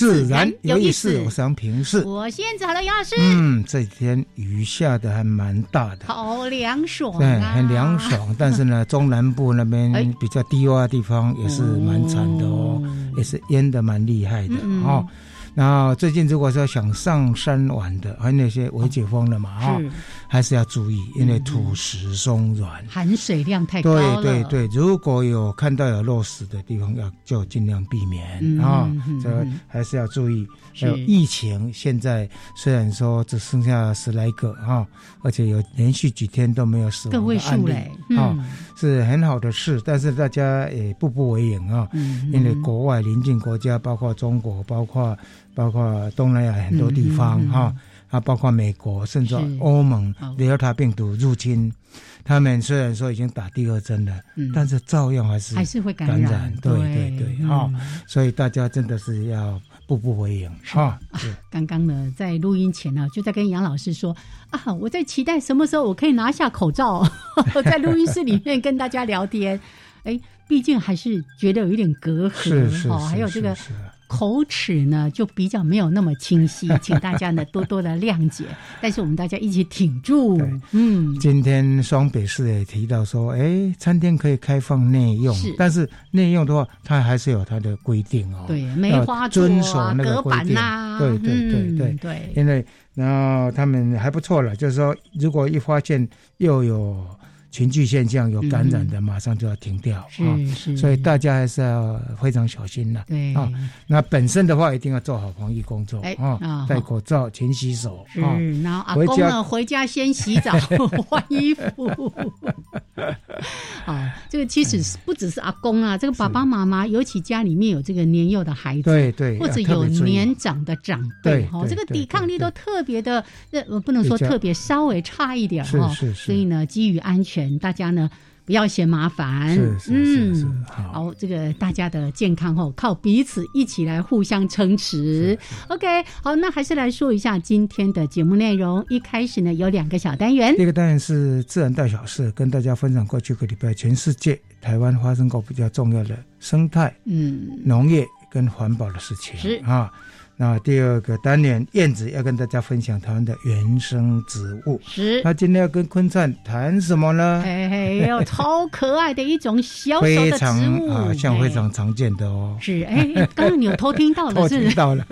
自然有意思。我想平视，我先子好了，杨老师。嗯，这几天雨下的还蛮大的，好凉爽，对，很凉爽。但是呢，中南部那边比较低洼的地方也是蛮惨的哦，也是淹的蛮厉害的哦。然后最近如果说想上山玩的，还有那些未解封了嘛，哈，还是要注意，因为土石松软，含水量太高了。对对对，如果有看到有落石的地方，要就尽量避免啊，这还是要注意。还有疫情，现在虽然说只剩下十来个哈，而且有连续几天都没有死亡的案例，啊，是很好的事。但是大家也步步为营啊，因为国外邻近国家，包括中国，包括。包括东南亚很多地方哈，啊，包括美国，甚至欧盟，德尔塔病毒入侵，他们虽然说已经打第二针了，但是照样还是还是会感染，对对对，哈，所以大家真的是要步步为营哈。刚刚呢，在录音前呢，就在跟杨老师说啊，我在期待什么时候我可以拿下口罩，在录音室里面跟大家聊天。哎，毕竟还是觉得有一点隔阂哈，还有这个。口齿呢就比较没有那么清晰，请大家呢多多的谅解。但是我们大家一起挺住。嗯，今天双北市也提到说，哎，餐厅可以开放内用，但是内用的话，它还是有它的规定哦。对，梅花遵守那个规定。对对对对对，因为然后他们还不错了，就是说，如果一发现又有。群聚现象有感染的，马上就要停掉啊！所以大家还是要非常小心的。对啊，那本身的话一定要做好防疫工作啊，戴口罩、勤洗手啊。然后阿公呢，回家先洗澡、换衣服。啊，这个其实不只是阿公啊，这个爸爸妈妈，尤其家里面有这个年幼的孩子，对对，或者有年长的长辈，哦，这个抵抗力都特别的，呃，不能说特别，稍微差一点哈。是是是。所以呢，基于安全。大家呢不要嫌麻烦，嗯，好，这个大家的健康哦，靠彼此一起来互相撑持。OK，好，那还是来说一下今天的节目内容。一开始呢有两个小单元，第一个单元是自然大小事，跟大家分享过去个礼拜全世界台湾发生过比较重要的生态、嗯，农业跟环保的事情。是。啊。那第二个单元，燕子要跟大家分享台湾的原生植物。是，那今天要跟坤灿谈什么呢？嘿嘿，有超可爱的一种小小的植物啊，像非常常见的哦。是，哎，刚刚你有偷听到了，偷听到了。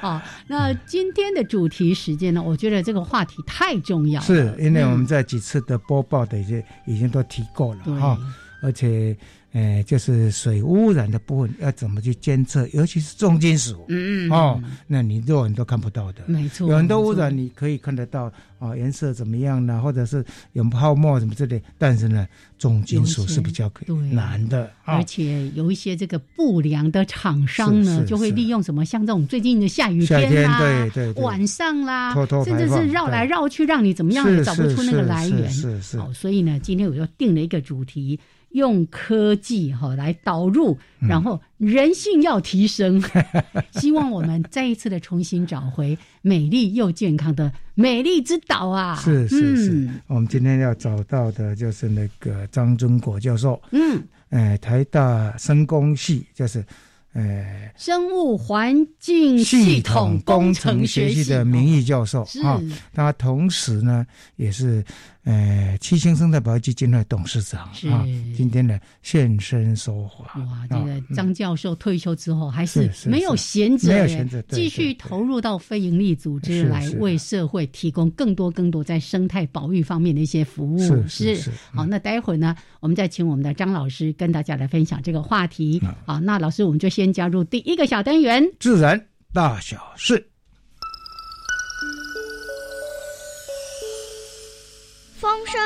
好，那今天的主题时间呢？我觉得这个话题太重要了，是因为我们在几次的播报的已经已经都提过了哈，而且。哎，就是水污染的部分要怎么去监测，尤其是重金属，嗯嗯，哦，那你肉眼都看不到的，没错，有很多污染你可以看得到，啊，颜色怎么样呢？或者是有泡沫什么之类，但是呢，重金属是比较难的，而且有一些这个不良的厂商呢，就会利用什么，像这种最近的下雨天啦，对对，晚上啦，甚至是绕来绕去，让你怎么样也找不出那个来源，是是，好，所以呢，今天我就定了一个主题。用科技哈来导入，然后人性要提升，希望我们再一次的重新找回美丽又健康的美丽之岛啊！是是是，我们今天要找到的就是那个张忠国教授，嗯，哎，台大生工系就是。哎，生物环境系统工程学系。的名誉教授啊，他同时呢也是，呃，七星生态保育基金会董事长啊，今天呢现身说法。哇，这个张教授退休之后还是没有闲着，没有闲着，继续投入到非营利组织来为社会提供更多更多在生态保育方面的一些服务。是是。好，那待会儿呢，我们再请我们的张老师跟大家来分享这个话题。好，那老师我们就先加入第一个小单元——自然大小事。声、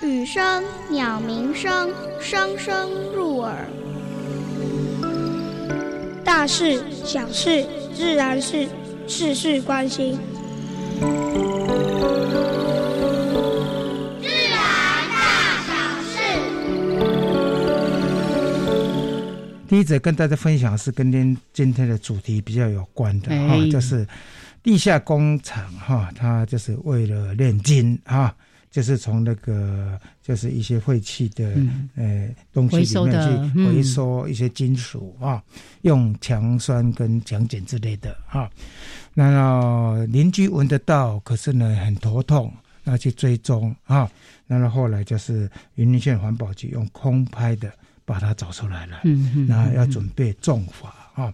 雨声、鸟鸣声，声声入耳。大事、小事、自然事，事事关心。自然大小事。第一则跟大家分享是跟今今天的主题比较有关的哈，就是地下工厂哈，它就是为了炼金哈。就是从那个，就是一些废弃的呃东西里面去回收一些金属啊，用强酸跟强碱之类的啊。那邻居闻得到，可是呢很头痛，那去追踪啊。然后后来就是云林县环保局用空拍的把它找出来了，那要准备重罚啊。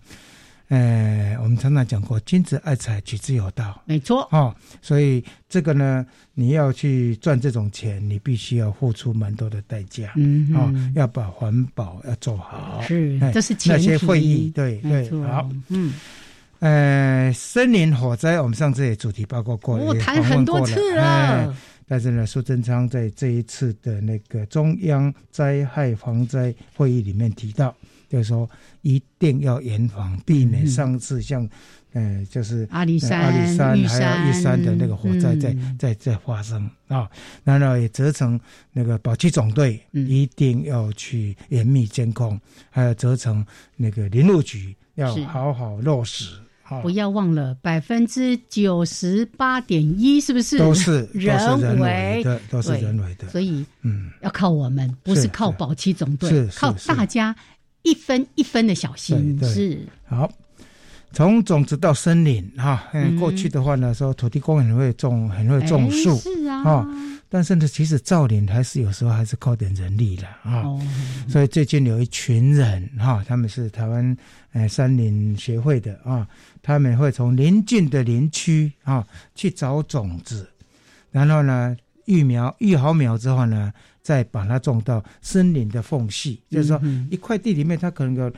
呃，我们常常讲过，君子爱财，取之有道。没错，哦，所以这个呢，你要去赚这种钱，你必须要付出蛮多的代价。嗯，哦，要把环保要做好。是，这是那些会议，对对，好，嗯，呃，森林火灾，我们上次也主题报告过，我谈很多次了。但是呢，苏贞昌在这一次的那个中央灾害防灾会议里面提到。就是说，一定要严防，避免上次像，呃，就是阿里山、阿里山还有玉山的那个火灾在在在发生啊。然后也责成那个保区总队一定要去严密监控，还有责成那个林务局要好好落实。不要忘了，百分之九十八点一是不是都是人为的？都是人为的。所以，嗯，要靠我们，不是靠保期总队，靠大家。一分一分的小心是好，从种子到森林哈。嗯，过去的话呢，说土地公很会种，很会种树是啊。但是呢，其实造林还是有时候还是靠点人力的啊。所以最近有一群人哈，他们是台湾呃山林协会的啊，他们会从邻近的林区啊去找种子，然后呢育苗育好苗之后呢。再把它种到森林的缝隙，就是说一块地里面，它可能有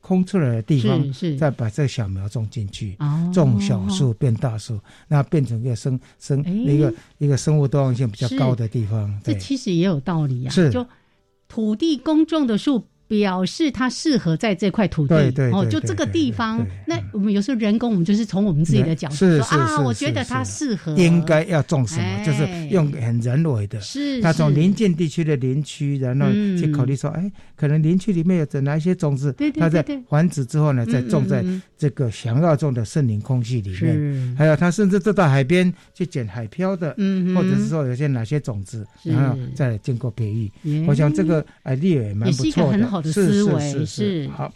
空出来的地方，再把这小苗种进去，种小树变大树，那变成一个生生一个一个生物多样性比较高的地方。这其实也有道理啊，是。就土地公种的树。表示它适合在这块土地对对哦，就这个地方。那我们有时候人工，我们就是从我们自己的角度说啊，我觉得它适合。应该要种什么，就是用很人为的。是，他从邻近地区的林区，然后去考虑说，哎，可能林区里面有哪一些种子，它在繁殖之后呢，再种在这个想要种的森林空气里面。还有，他甚至都到海边去捡海漂的，嗯或者是说有些哪些种子，然后再经过培育。我想这个 idea 也蛮不错的。思维是好，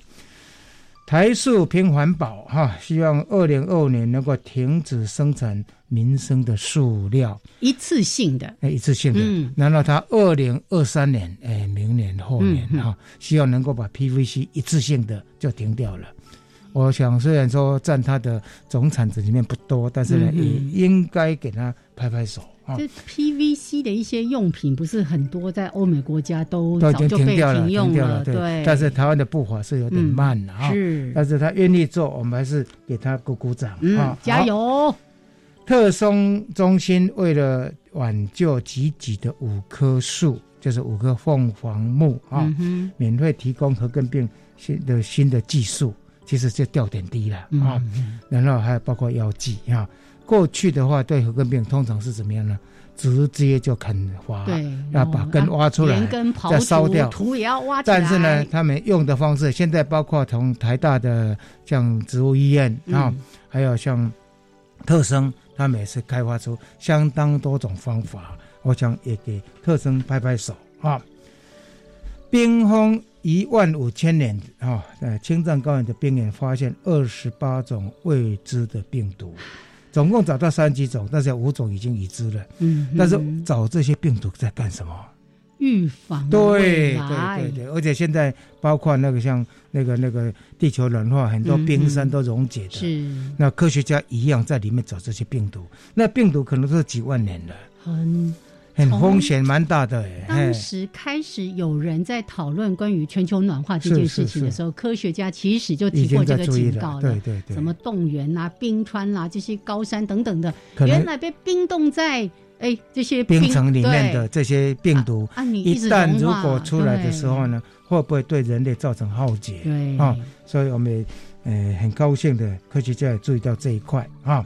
台塑平环保哈，希望二零二五年能够停止生产民生的塑料，一次性的，哎，一次性的。嗯，然后它二零二三年，哎，明年后年哈，希望能够把 PVC 一次性的就停掉了。我想虽然说占它的总产值里面不多，但是呢，也应该给它拍拍手。这 PVC 的一些用品不是很多，在欧美国家都早就被停用了。对，但是台湾的步伐是有点慢了啊。是，但是他愿意做，我们还是给他鼓鼓掌啊！加油！特松中心为了挽救挤挤的五棵树，就是五棵凤凰木啊，免费提供核根病新的新的技术，其实就掉点滴了啊。然后还有包括药剂啊。过去的话，对核根病通常是怎么样呢？直接就砍伐，要把根挖出来，再烧掉，土也要挖但是呢，他们用的方式，现在包括从台大的像植物医院啊，还有像特生，他们也是开发出相当多种方法。我想也给特生拍拍手啊！冰封一万五千年啊，在青藏高原的边缘发现二十八种未知的病毒。总共找到三几种，但是五种已经已知了。嗯，但是找这些病毒在干什么？预防对对对对，而且现在包括那个像那个那个地球暖化，很多冰山都溶解的。是，那科学家一样在里面找这些病毒。那病毒可能都是几万年了，很很风险蛮大的。当时开始有人在讨论关于全球暖化这件事情的时候，科学家其实就提过这个警告了。对对对，什么冻原啊、冰川啊这些高山等等的，原来被冰冻在。哎，这些冰层里面的这些病毒，一旦如果出来的时候呢，会不会对人类造成浩劫？对啊，所以我们也呃很高兴的，科学家也注意到这一块啊。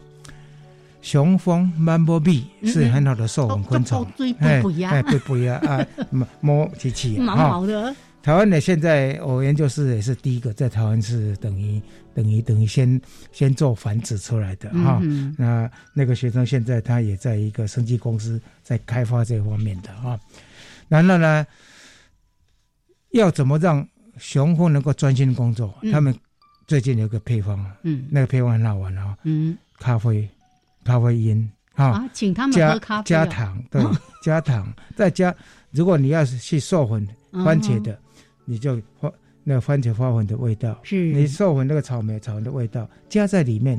雄蜂曼波比是很好的授粉昆虫，哎哎，不不一样啊，摸机器毛毛的。台湾的现在我研究室也是第一个在台湾是等于。等于等于先先做繁殖出来的哈，那那个学生现在他也在一个生技公司在开发这方面的哈。然后呢，要怎么让雄蜂能够专心工作？他们最近有个配方，嗯，那个配方很好玩啊，嗯，咖啡，咖啡因啊，请他们喝咖啡，加糖，对，加糖，再加，如果你要是去授粉番茄的，你就花那个番茄花粉的味道，是。你授粉那个草莓草莓的味道加在里面，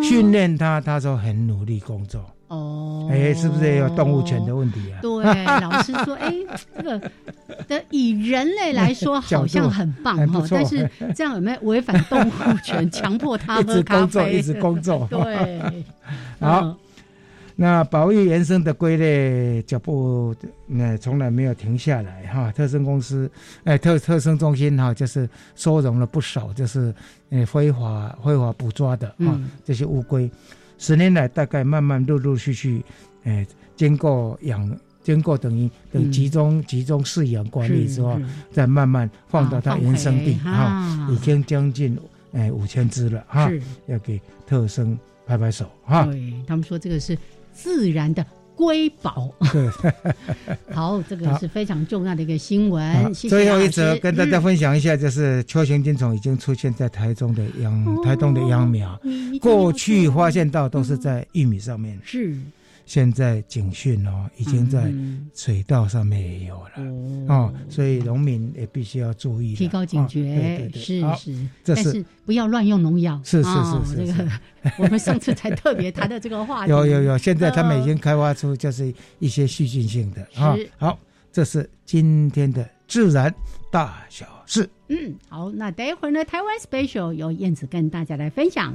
训练它，它说很努力工作。哦，哎，是不是也有动物权的问题啊？对，老师说，哎，这个的以人类来说 好像很棒哈，但是这样有没有违反动物权，强迫他喝咖啡，一直工作，对，好。那保育原生的龟类脚步，那从来没有停下来哈。特生公司，哎，特特生中心哈，就是收容了不少，就是呃非法非法捕抓的啊这些乌龟。十年来，大概慢慢陆陆续续，哎，经过养，经过等于等集中集中饲养管理之后，再慢慢放到它原生地哈，已经将近哎五千只了哈。要给特生拍拍手哈。对他们说这个是。自然的瑰宝，好，这个是非常重要的一个新闻。最后一则跟大家分享一下，就是秋形金虫已经出现在台中的秧台东的秧苗，过去发现到都是在玉米上面。是。现在警讯哦，已经在水稻上面也有了哦，所以农民也必须要注意，提高警觉。是是，但是不要乱用农药。是是是是，这个 我们上次才特别谈的这个话题。有有有，现在他们已经开发出就是一些细菌性的啊。好，这是今天的自然大小事。嗯，好，那待会儿呢，台湾 special 由燕子跟大家来分享。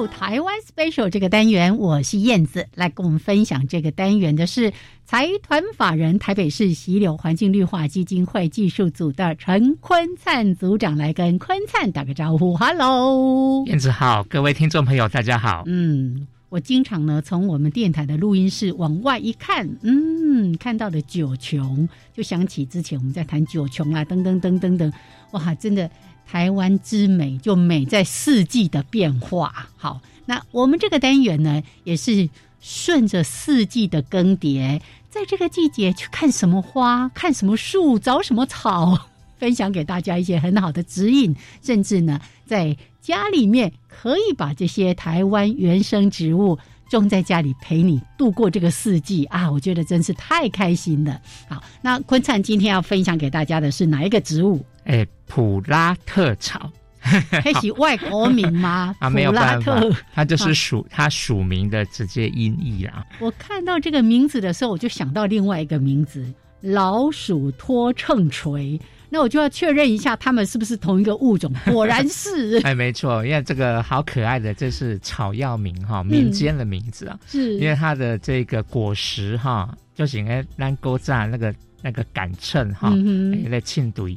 入台湾 special 这个单元，我是燕子，来跟我们分享这个单元的是。财团法人台北市溪流环境绿化基金会技术组的陈坤灿组长来跟坤灿打个招呼，Hello，燕子好，各位听众朋友大家好。嗯，我经常呢从我们电台的录音室往外一看，嗯，看到的九琼，就想起之前我们在谈九琼啊，等等等等等，哇，真的台湾之美就美在四季的变化。好，那我们这个单元呢也是顺着四季的更迭。在这个季节去看什么花、看什么树、找什么草，分享给大家一些很好的指引。甚至呢，在家里面可以把这些台湾原生植物种在家里，陪你度过这个四季啊！我觉得真是太开心了。好，那坤灿今天要分享给大家的是哪一个植物？哎，普拉特草。还是外国名吗？啊，没有办法，它就是属它署名的直接音译啊。我看到这个名字的时候，我就想到另外一个名字——老鼠拖秤锤。那我就要确认一下，它们是不是同一个物种？果然是。哎，没错，因为这个好可爱的，这是草药名哈，民间的名字啊。是。因为它的这个果实哈，就是哎，兰沟炸那个那个杆秤哈，那秤砣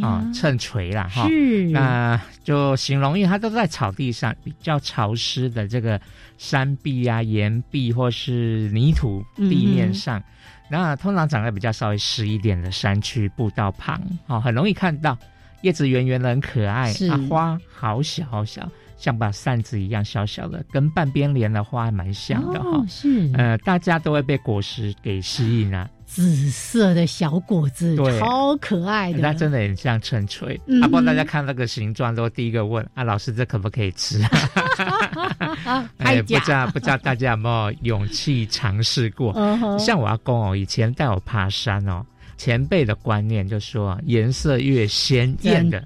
啊，秤锤啦哈。是。那就形容，因为它都在草地上，比较潮湿的这个山壁啊、岩壁或是泥土地面上，那通常长在比较稍微湿一点的山区步道旁，哦，很容易看到。叶子圆圆的，很可爱。啊，花好小好小，像把扇子一样小小的，跟半边莲的花还蛮像的哈。是，呃，大家都会被果实给吸引啊。紫色的小果子，超可爱的。那真的很像秤锤。啊，不过大家看那个形状，都第一个问啊，老师这可不可以吃？哎，不知道不知道大家有没有勇气尝试过？像我阿公哦，以前带我爬山哦。前辈的观念就说，颜色越鲜艳的，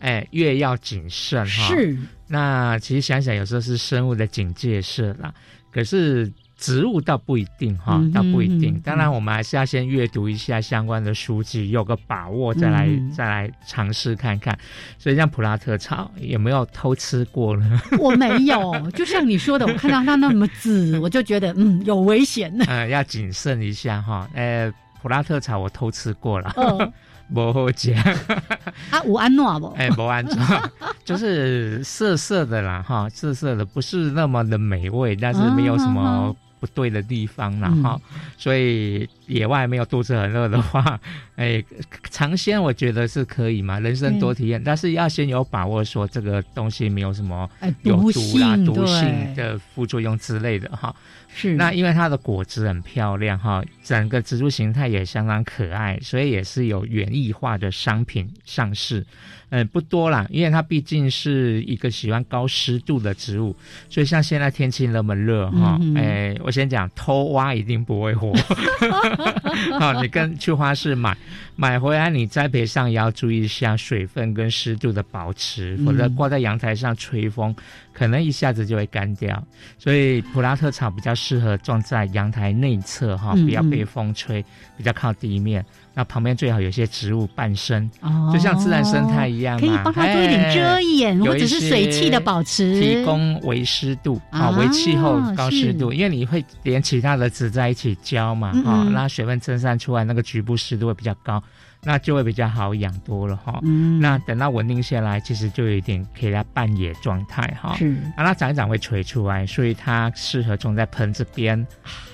哎，越要谨慎哈。是，那其实想想，有时候是生物的警戒色啦。可是植物倒不一定哈，倒不一定。当然，我们还是要先阅读一下相关的书籍，有个把握，再来再来尝试看看。所以，像普拉特草有没有偷吃过呢？我没有，就像你说的，我看到它那么紫，我就觉得嗯有危险。嗯，要谨慎一下哈。呃。普拉特草我偷吃过了，不好讲。啊，无安诺不？哎，不安诺，就是涩涩的啦，哈，涩涩的，不是那么的美味，但是没有什么。不对的地方了哈，所以野外没有肚子很饿的话，哎，尝鲜我觉得是可以嘛，人生多体验，但是要先有把握说这个东西没有什么有毒啦、毒性的副作用之类的哈。是，那因为它的果子很漂亮哈，整个植株形态也相当可爱，所以也是有园艺化的商品上市。嗯，不多啦，因为它毕竟是一个喜欢高湿度的植物，所以像现在天气那么热哈，哎，我先讲偷挖一定不会活。好，你跟去花市买，买回来你栽培上也要注意一下水分跟湿度的保持，否则挂在阳台上吹风，可能一下子就会干掉。所以普拉特草比较适合种在阳台内侧哈，不要被风吹，比较靠地面。那旁边最好有些植物伴生，就像自然生态一样，可以帮它多一点遮掩，或者是水汽的保持，提供微湿度啊，微气候高湿度，因为你会连其他的植在一起浇嘛，啊，那水分蒸散出来，那个局部湿度会比较高。那就会比较好养多了哈。嗯，那等到稳定下来，其实就有一点可以在半野状态哈。是，啊，它长一长会垂出来，所以它适合种在盆子边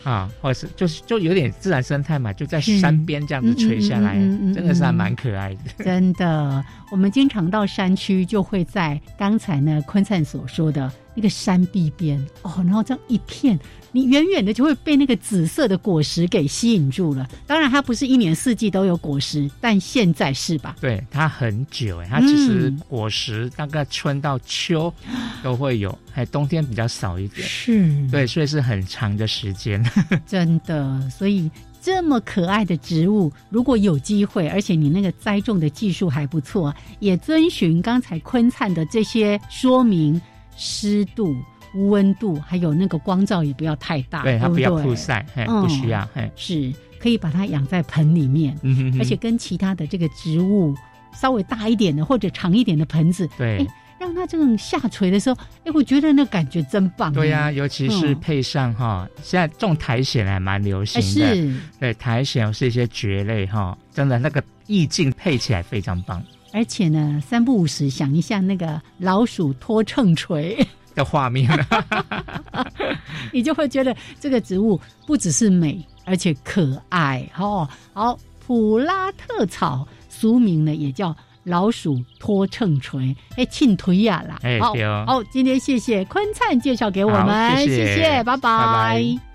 啊，或者是就是就有点自然生态嘛，就在山边这样子垂下来，真的是还蛮可爱的。真的，我们经常到山区，就会在刚才呢坤灿所说的那个山壁边哦，然后这样一片。你远远的就会被那个紫色的果实给吸引住了。当然，它不是一年四季都有果实，但现在是吧？对，它很久哎，它其实果实大概春到秋都会有，还冬天比较少一点。是，对，所以是很长的时间。真的，所以这么可爱的植物，如果有机会，而且你那个栽种的技术还不错，也遵循刚才坤灿的这些说明，湿度。温度还有那个光照也不要太大，对它不要曝晒，不需要，是可以把它养在盆里面，而且跟其他的这个植物稍微大一点的或者长一点的盆子，对，让它这种下垂的时候，哎，我觉得那感觉真棒。对呀，尤其是配上哈，现在种苔藓还蛮流行的，是，对，苔藓是一些蕨类哈，真的那个意境配起来非常棒。而且呢，三不五时想一下那个老鼠拖秤锤。的画面，你就会觉得这个植物不只是美，而且可爱。哦，好，普拉特草，俗名呢也叫老鼠拖秤锤，哎，庆推呀啦。好，好，今天谢谢坤灿介绍给我们，谢谢，拜拜。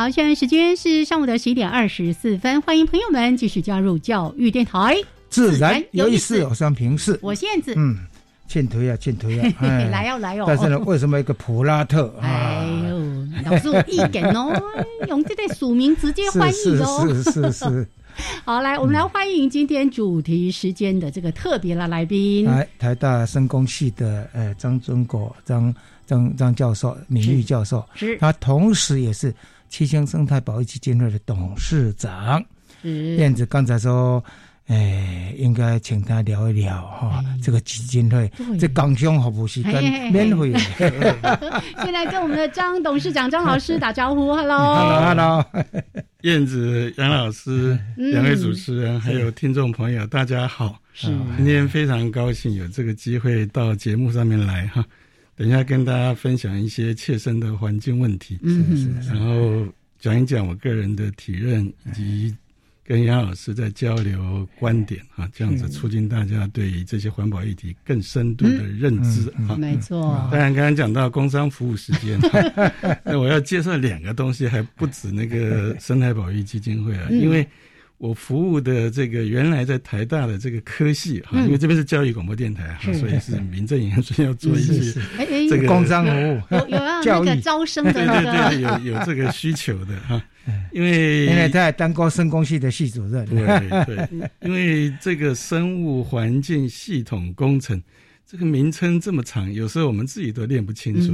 好，现在时间是上午的十一点二十四分，欢迎朋友们继续加入教育电台，自然有意思，有声平视，我燕子，嗯，欠推啊，欠推啊，来哦，来哦，但是呢，为什么一个普拉特？哎呦，老师意见哦，用这个署名直接欢迎哦，是是是，好，来，我们来欢迎今天主题时间的这个特别的来宾，来，台大生工系的呃张尊国张张张教授，名誉教授，是，他同时也是。七星生态保育基金会的董事长，燕子刚才说，哎，应该请他聊一聊哈，这个基金会，这港商服务是跟免费。先来跟我们的张董事长、张老师打招呼，Hello，Hello，Hello，燕子、杨老师、两位主持人还有听众朋友，大家好。是，今天非常高兴有这个机会到节目上面来哈，等一下跟大家分享一些切身的环境问题，嗯，然后讲一讲我个人的体认以及。跟杨老师在交流观点啊，这样子促进大家对于这些环保议题更深度的认知啊。没错。当然，刚刚讲到工商服务时间，那我要介绍两个东西，还不止那个生态保育基金会啊，因为我服务的这个原来在台大的这个科系哈，因为这边是教育广播电台哈，所以是名正言顺要做一些这个工商服务，有有要那个招生的，对对对，有有这个需求的哈。因为因为在当过生工系的系主任，对对，因为这个生物环境系统工程这个名称这么长，有时候我们自己都念不清楚。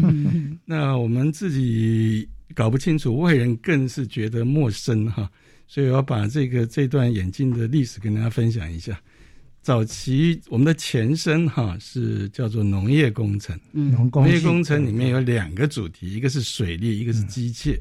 那我们自己搞不清楚，外人更是觉得陌生哈。所以我要把这个这段眼镜的历史跟大家分享一下。早期我们的前身哈是叫做农业工程，嗯农业工程里面有两个主题，一个是水利，一个是机械。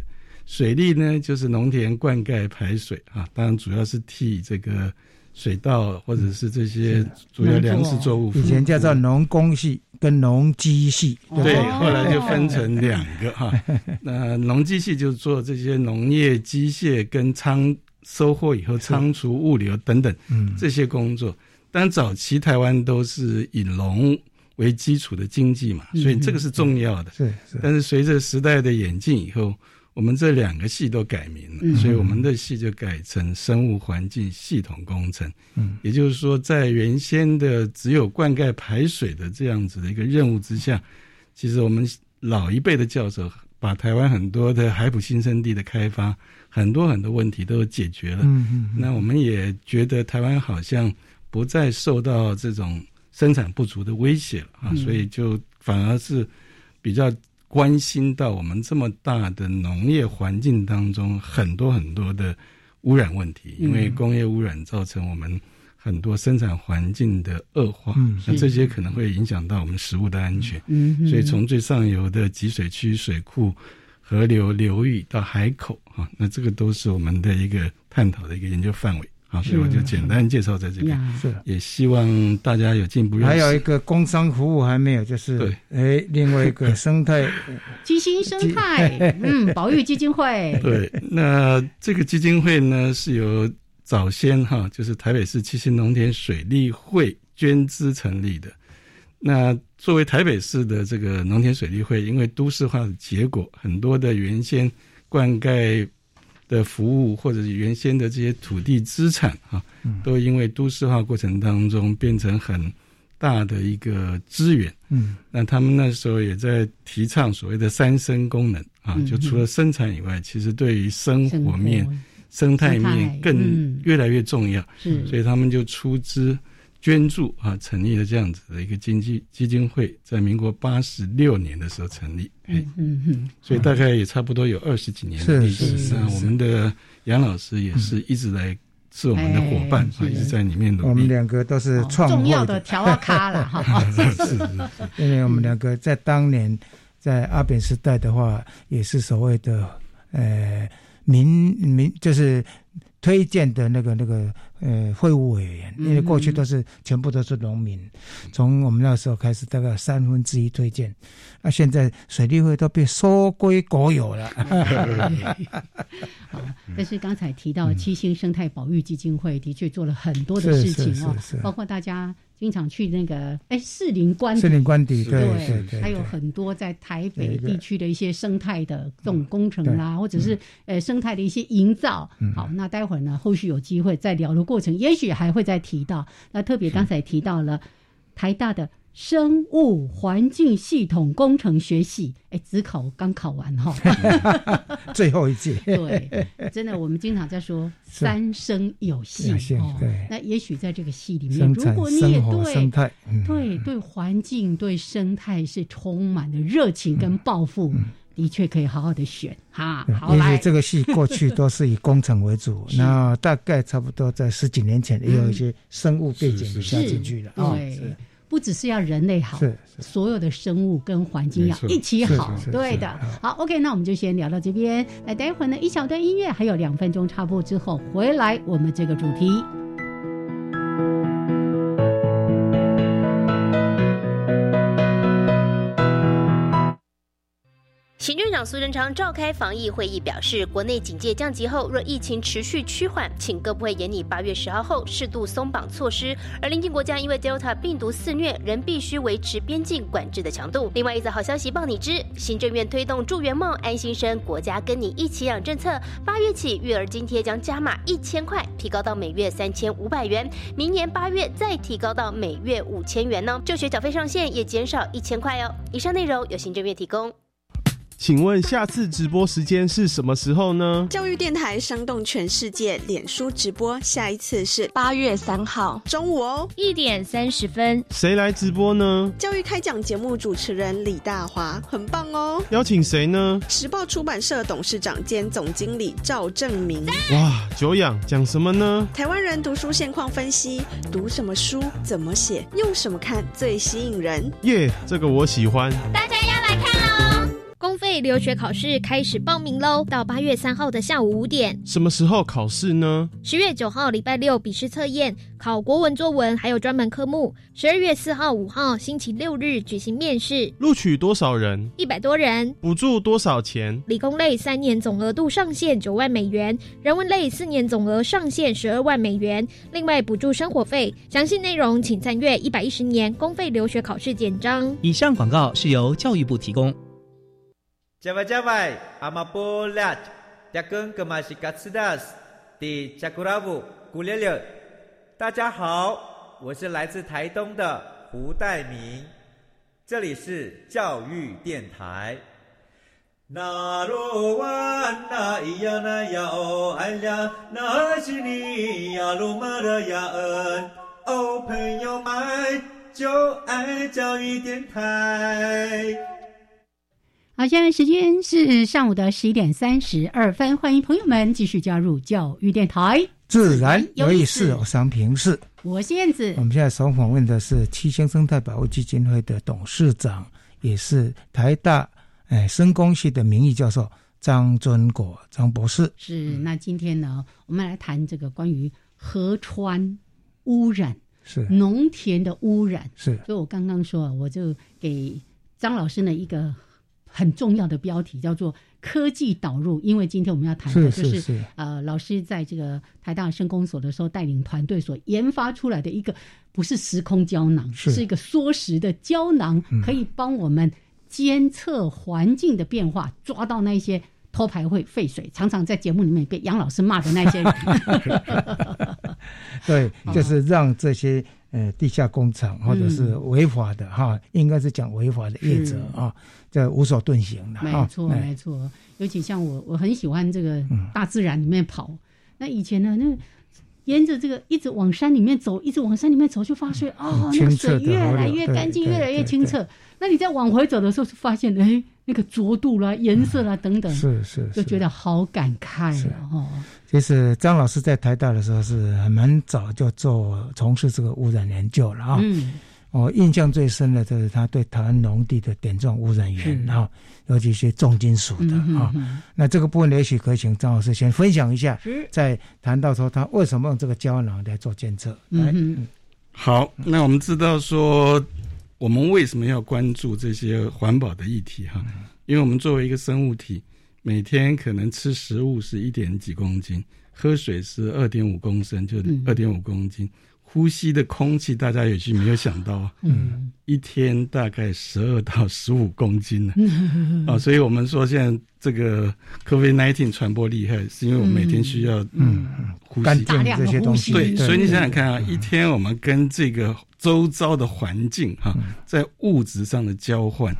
水利呢，就是农田灌溉排水啊，当然主要是替这个水稻或者是这些主要粮食作物。以前叫做农工系跟农机系，对，后来就分成两个哈。那农机系就做这些农业机械跟仓收获以后仓储物流等等这些工作。但早期台湾都是以农为基础的经济嘛，所以这个是重要的。是是。但是随着时代的演进以后。我们这两个系都改名了，所以我们的系就改成生物环境系统工程。嗯，也就是说，在原先的只有灌溉排水的这样子的一个任务之下，其实我们老一辈的教授把台湾很多的海普新生地的开发，很多很多问题都解决了。嗯嗯。那我们也觉得台湾好像不再受到这种生产不足的威胁了啊，所以就反而是比较。关心到我们这么大的农业环境当中很多很多的污染问题，因为工业污染造成我们很多生产环境的恶化，那这些可能会影响到我们食物的安全。所以从最上游的集水区、水库、河流、流域到海口啊，那这个都是我们的一个探讨的一个研究范围。所以我就简单介绍在这边，是也希望大家有进步。还有一个工商服务还没有，就是对，哎，另外一个生态 基金生态，嗯，保育基金会。对，那这个基金会呢，是由早先哈，就是台北市七星农田水利会捐资成立的。那作为台北市的这个农田水利会，因为都市化的结果，很多的原先灌溉。的服务或者是原先的这些土地资产啊，都因为都市化过程当中变成很大的一个资源。嗯，那他们那时候也在提倡所谓的三生功能啊，就除了生产以外，其实对于生活面、生态面更越来越重要。是，所以他们就出资。捐助啊，成立了这样子的一个经济基金会，在民国八十六年的时候成立，嗯嗯嗯，所以大概也差不多有二十几年的历史。那我们的杨老师也是一直来是我们的伙伴啊，一直在里面努力。我们两个都是创重要的调啊咖了哈，是是，因为我们两个在当年在阿扁时代的话，也是所谓的呃民民就是。推荐的那个那个呃会务委员，因为过去都是全部都是农民，从我们那时候开始，大概三分之一推荐，那现在水利会都被收归国有了。但是刚才提到七星生态保育基金会，的确做了很多的事情哦，包括大家。经常去那个哎，士林官士林官邸，对对对，还有很多在台北地区的一些生态的这种工程啦，或者是呃生态的一些营造。好，那待会儿呢，后续有机会在聊的过程，也许还会再提到。那特别刚才提到了台大的。生物环境系统工程学系，哎，只考刚考完哈，最后一届。对，真的，我们经常在说三生有幸哦。那也许在这个系里面，如果你也对对对环境、对生态是充满了热情跟抱负，的确可以好好的选哈。好因为来，这个戏过去都是以工程为主，那大概差不多在十几年前也有一些生物背景加进去了啊。不只是要人类好，是所有的生物跟环境要一起好对的。好，OK，那我们就先聊到这边。那待会儿呢，一小段音乐，还有两分钟插播之后回来，我们这个主题。行政长苏贞昌召开防疫会议，表示，国内警戒降级后，若疫情持续趋缓，请各部会延拟八月十号后适度松绑措施。而邻近国家因为 Delta 病毒肆虐，仍必须维持边境管制的强度。另外一则好消息报你知，行政院推动助圆梦、安心生、国家跟你一起养政策，八月起育儿津贴将加码一千块，提高到每月三千五百元，明年八月再提高到每月五千元呢。就学缴费上限也减少一千块哦。以上内容由行政院提供。请问下次直播时间是什么时候呢？教育电台煽动全世界，脸书直播，下一次是八月三号中午哦，一点三十分。谁来直播呢？教育开讲节目主持人李大华，很棒哦。邀请谁呢？时报出版社董事长兼总经理赵正明。哇，久仰，讲什么呢？台湾人读书现况分析，读什么书，怎么写，用什么看最吸引人？耶、这个我喜欢。大家费留学考试开始报名喽，到八月三号的下午五点。什么时候考试呢？十月九号礼拜六笔试测验，考国文作文还有专门科目。十二月四号、五号星期六日举行面试，录取多少人？一百多人。补助多少钱？理工类三年总额度上限九万美元，人文类四年总额上限十二万美元，另外补助生活费。详细内容请参阅一百一十年公费留学考试简章。以上广告是由教育部提供。加外加外，阿玛波拉，扎根格玛西卡斯达斯，迪加古拉布古列列。大家好，我是来自台东的胡代明，这里是教育电台。那罗哇那咿呀那呀哦哎呀，那是你呀鲁玛的呀恩哦，朋友们就爱教育电台。好，现在时间是上午的十一点三十二分，欢迎朋友们继续加入教育电台，自然有意思，我商平视。我是燕子我。们现在所访问的是七星生态保护基金会的董事长，也是台大哎生工系的名誉教授张尊国张博士。是，那今天呢，我们来谈这个关于河川污染、是农田的污染。是，所以我刚刚说，我就给张老师呢一个很重要的标题，叫做“科技导入”，因为今天我们要谈的就是。呃，老师在这个台大生工所的时候带领团队所研发出来的一个，不是时空胶囊，是。是一个缩时的胶囊，嗯。可以帮我们监测环境的变化，抓到那些。偷排会废水，常常在节目里面被杨老师骂的那些人，对，就是让这些呃地下工厂或者是违法的哈，应该是讲违法的业者啊，这无所遁形。没错，哎没错。尤其像我，我很喜欢这个嗯大自然里面跑。那以前呢，那沿着这个一直往山里面走，一直往山里面走，就发现哦，那个水越来越干净，越来越清澈。那你再往回走的时候，就发现哎，那个浊度啦、颜色啦等等，是是，就是觉得好感慨了哦。其实张老师在台大的时候是很蛮早就做从事这个污染研究了啊。嗯，我印象最深的就是他对台湾农地的点状污染源是啊，尤其是重金属的啊。那这个部分也许可以请张老师先分享一下，再谈到说他为什么用这个胶囊来做监测。来嗯，好，那我们知道说，我们为什么要关注这些环保的议题哈？因为我们作为一个生物体，每天可能吃食物是一点几公斤，喝水是二点五公升，就嗯。二点五公斤。呼吸的空气，大家也许没有想到啊，嗯，一天大概十二到十五公斤呢、嗯啊，所以我们说现在这个 COVID-19 传播厉害，是因为我们每天需要嗯呼吸。大量这些东西，对，所以你想想，看啊，一天我们跟这个周遭的环境哈、在物质上的交换，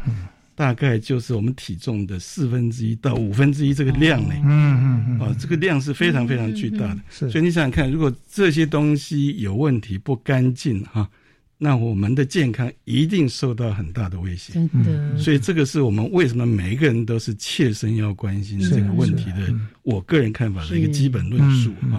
大概就是我们体重的四分之一到五分之一这个量呢。嗯嗯嗯，啊，这个量是非常非常巨大的。是所以你想想看，如果这些东西有问题、不干净哈，那我们的健康一定受到很大的威胁。真的，所以这个是我们为什么每一个人都是切身要关心这个问题的。我个人看法的一个基本论述啊。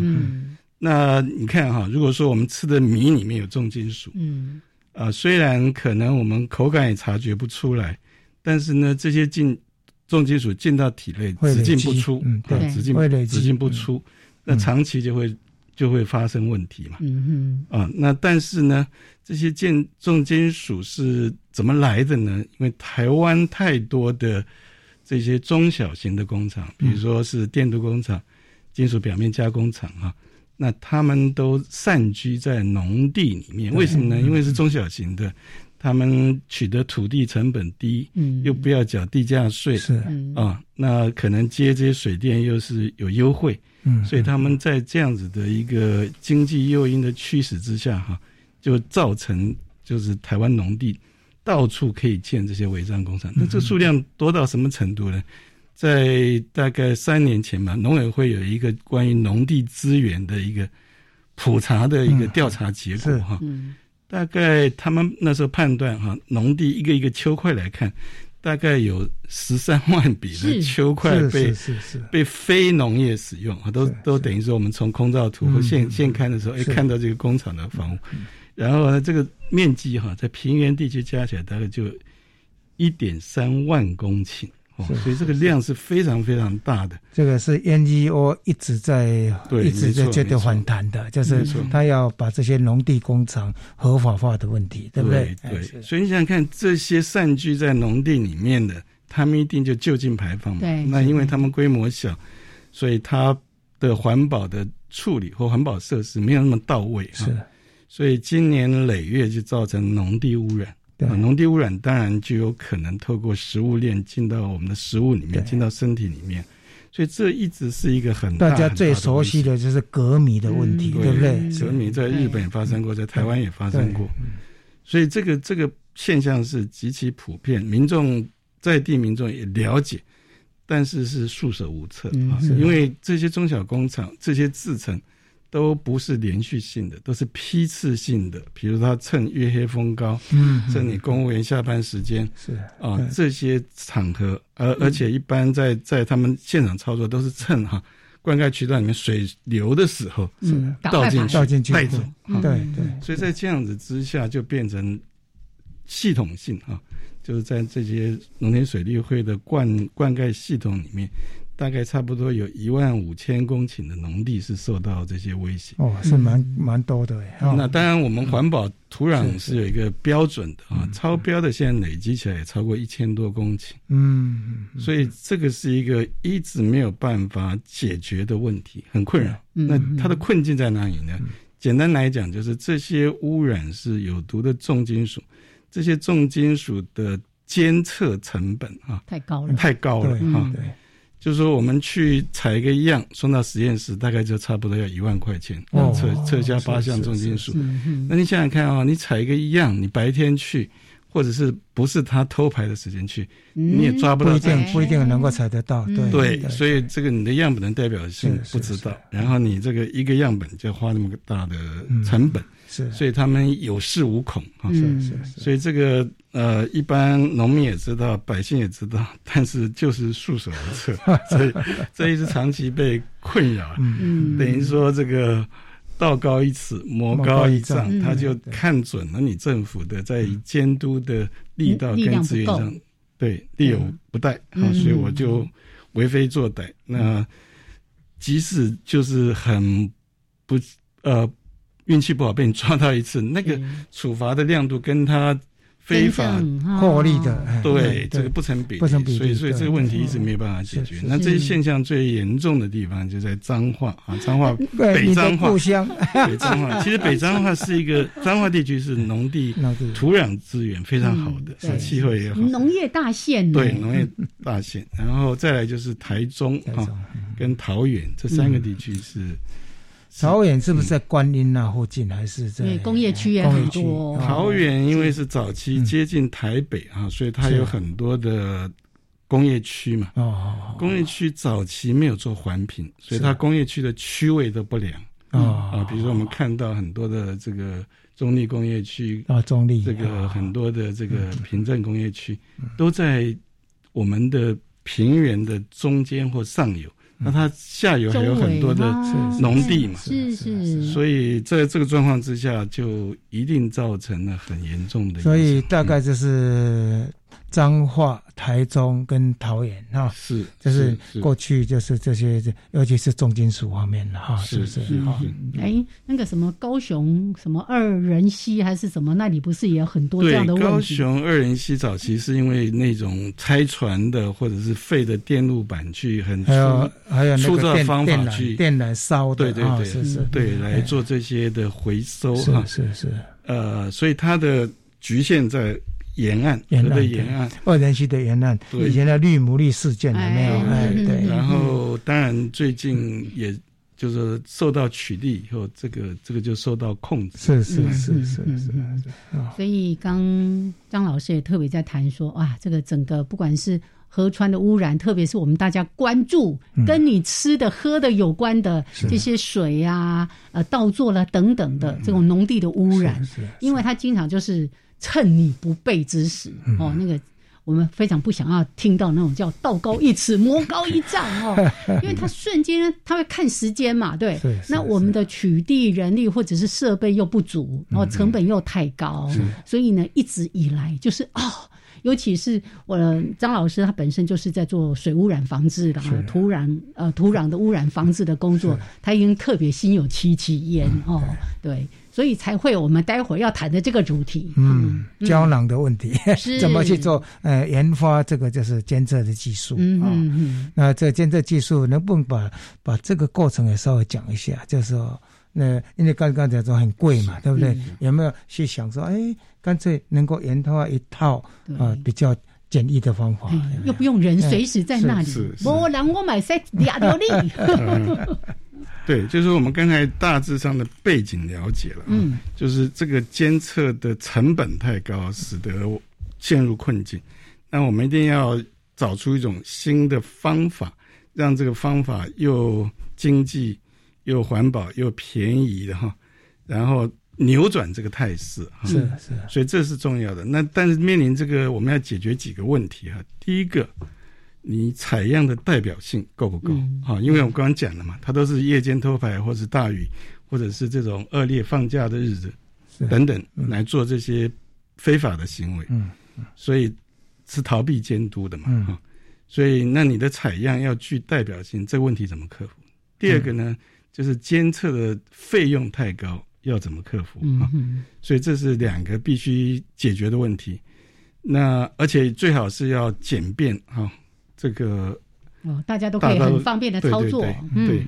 那你看哈，如果说我们吃的米里面有重金属，嗯，啊，虽然可能我们口感也察觉不出来，但是呢，这些进重金属进到体内，只进不出，嗯，对，只进只进不出，那长期就会就会发生问题嘛，嗯嗯，啊，那但是呢，这些进重金属是怎么来的呢？因为台湾太多的这些中小型的工厂，比如说是电镀工厂、金属表面加工厂啊。那他们都散居在农地里面，为什么呢？因为是中小型的，他们取得土地成本低，嗯，又不要缴地价税，是。啊，那可能接这些水电又是有优惠，嗯，所以他们在这样子的一个经济诱因的驱使之下，哈，就造成就是台湾农地到处可以建这些违章工厂，那这数量多到什么程度呢？在大概三年前吧，农委会有一个关于农地资源的一个普查的一个调查结果哈，大概他们那时候判断哈，农地一个一个丘块来看，大概有十三万笔的丘块被被非农业使用啊，都都等于说我们从空照图或现现看的时候，哎看到这个工厂的房屋，然后呢这个面积哈，在平原地区加起来大概就一点三万公顷。所以这个量是非常非常大的。这个是 NGO 一直在一直在觉得反弹的，就是他要把这些农地工厂合法化的问题，对不对？对。所以你想想看，这些散居在农地里面的，他们一定就就近排放嘛。对。那因为他们规模小，所以它的环保的处理或环保设施没有那么到位。是。所以今年累月就造成农地污染。对，农地污染当然就有可能透过食物链进到我们的食物里面，进到身体里面，所以这一直是一个很大家最熟悉的就是镉米的问题，对不对？镉米在日本也发生过，在台湾也发生过，所以这个这个现象是极其普遍，民众在地民众也了解，但是是束手无策啊，因为这些中小工厂这些制成。都不是连续性的，都是批次性的。比如他趁月黑风高，嗯，趁你公务员下班时间，是啊，这些场合，而而且一般在在他们现场操作都是趁哈灌溉渠道里面水流的时候，嗯，倒进去倒进去带走，对对。所以在这样子之下，就变成系统性哈，就是在这些农田水利会的灌灌溉系统里面。大概差不多有一万五千公顷的农地是受到这些威胁哦，是蛮蛮多的哎。那当然，我们环保土壤是有一个标准的啊，超标的现在累积起来也超过一千多公顷。嗯，所以这个是一个一直没有办法解决的问题，很困扰。那它的困境在哪里呢？简单来讲，就是这些污染是有毒的重金属，这些重金属的监测成本啊，太高了，太高了哈。就是说，我们去采一个样送到实验室，大概就差不多要一万块钱，测测下八项重金属。那你想想看啊，你采一个样，你白天去。或者是不是他偷排的时间去，你也抓不到，不一定不一定能够采得到。对对，所以这个你的样本的代表性不知道，然后你这个一个样本就花那么个大的成本，是，所以他们有恃无恐啊。是是，所以这个呃，一般农民也知道，百姓也知道，但是就是束手无策，所以这一直长期被困扰，嗯等于说这个。道高一尺，魔高一丈，他就看准了你政府的在监督的力道跟资源上，对力有不逮，啊，所以我就为非作歹。那即使就是很不呃运气不好被你抓到一次，那个处罚的亮度跟他。非法获利的，对这个不成比例，所以所以这个问题一直没有办法解决。那这些现象最严重的地方就在彰化啊，彰化北彰化，北彰化。其实北彰化是一个 彰化地区是农地土壤资源非常好的，气候也好，农业大县。对农业大县，然后再来就是台中啊，跟桃园这三个地区是。桃园是不是在观音那附近，还是在工业区也很多？桃园因为是早期接近台北啊，所以它有很多的工业区嘛。哦，工业区早期没有做环评，所以它工业区的区位都不良。啊，比如说我们看到很多的这个中立工业区啊，中立这个很多的这个平镇工业区，都在我们的平原的中间或上游。那它下游还有很多的农地嘛，是是，所以在这个状况之下，就一定造成了很严重的。所以大概就是彰化、台中跟桃园哈，是就是过去就是这些，尤其是重金属方面的哈，是不是？哈。哎，那个什么高雄什么二人溪还是什么，那里不是也有很多这样的问题？高雄二人溪早期是因为那种拆船的或者是废的电路板去很还有还有粗糙方法去电缆烧的，对对对，是是，对来做这些的回收是，是是。呃，所以它的局限在。沿岸，河的沿岸，二人溪的沿岸，以前的绿牡蛎事件有没有？哎，对。然后，当然最近也就是受到取缔以后，这个这个就受到控制。是是是是是。所以，刚张老师也特别在谈说，哇，这个整个不管是河川的污染，特别是我们大家关注跟你吃的喝的有关的这些水呀、呃稻作了等等的这种农地的污染，因为它经常就是。趁你不备之时，哦，那个我们非常不想要听到那种叫“道高一尺，魔高一丈”哦，因为他瞬间他会看时间嘛，对，那我们的取缔人力或者是设备又不足，然后成本又太高，所以呢，一直以来就是哦，尤其是我张老师他本身就是在做水污染防治的，啊土壤呃土壤的污染防治的工作，他已经特别心有戚戚焉哦，对。所以才会我们待会儿要谈的这个主题，嗯，胶囊的问题，怎么去做？呃，研发这个就是监测的技术啊。那这监测技术能不能把把这个过程也稍微讲一下？就是说，那因为刚刚才说很贵嘛，对不对？有没有去想说，哎，干脆能够研发一套啊比较简易的方法，又不用人随时在那里，我让我买三两条力。对，就是我们刚才大致上的背景了解了，嗯，就是这个监测的成本太高，使得陷入困境。那我们一定要找出一种新的方法，让这个方法又经济、又环保、又便宜的哈，然后扭转这个态势哈。是是，所以这是重要的。那但是面临这个，我们要解决几个问题哈。第一个。你采样的代表性够不够？好，因为我刚刚讲了嘛，它都是夜间偷排，或是大雨，或者是这种恶劣放假的日子等等来做这些非法的行为。嗯，所以是逃避监督的嘛。哈，所以那你的采样要具代表性，这个问题怎么克服？第二个呢，就是监测的费用太高，要怎么克服？啊，所以这是两个必须解决的问题。那而且最好是要简便啊。这个哦，大家都可以很方便的操作，对，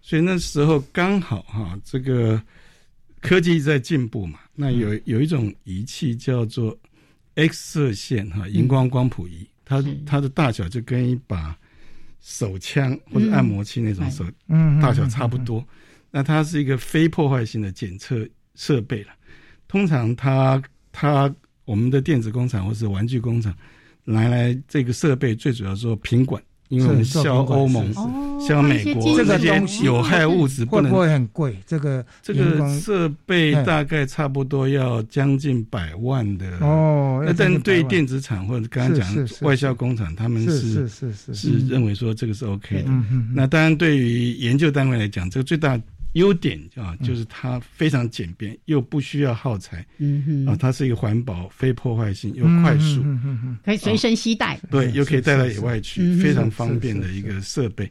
所以那时候刚好哈，这个科技在进步嘛，那有有一种仪器叫做 X 射线哈荧光光谱仪，它它的大小就跟一把手枪或者按摩器那种手嗯大小差不多，那它是一个非破坏性的检测设备了。通常它它我们的电子工厂或是玩具工厂。来来，这个设备最主要做品管，因为我们销欧盟、像美国这个东西有害物质不能会很贵。这个这个设备大概差不多要将近百万的哦。那但对电子厂或者刚刚讲外销工厂，他们是是是是是认为说这个是 OK 的。那当然，对于研究单位来讲，这个最大。优点啊，就是它非常简便，又不需要耗材，嗯啊，它是一个环保、非破坏性又快速，可以随身携带，对，又可以带到野外去，非常方便的一个设备。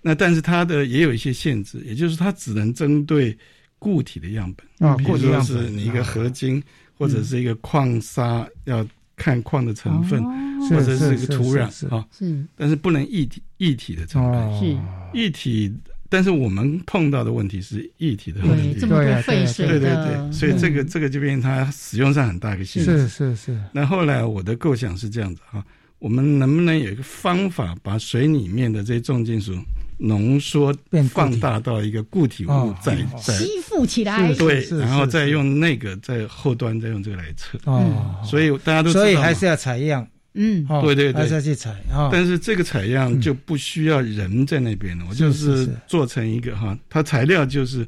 那但是它的也有一些限制，也就是它只能针对固体的样本，啊，比如说是你一个合金或者是一个矿砂，要看矿的成分，或者是一个土壤啊，是，但是不能一体一体的成分，是。一体。但是我们碰到的问题是液体的问题，这么多废水对对对，所以这个这个就变成它使用上很大一个限制。是是是。那后来我的构想是这样子哈，我们能不能有一个方法，把水里面的这些重金属浓缩放大到一个固体物，再再吸附起来，对，然后再用那个在后端再用这个来测。哦。所以大家都所以还是要采样。嗯，对对对，再去采啊。但是这个采样就不需要人在那边了，我就是做成一个哈，它材料就是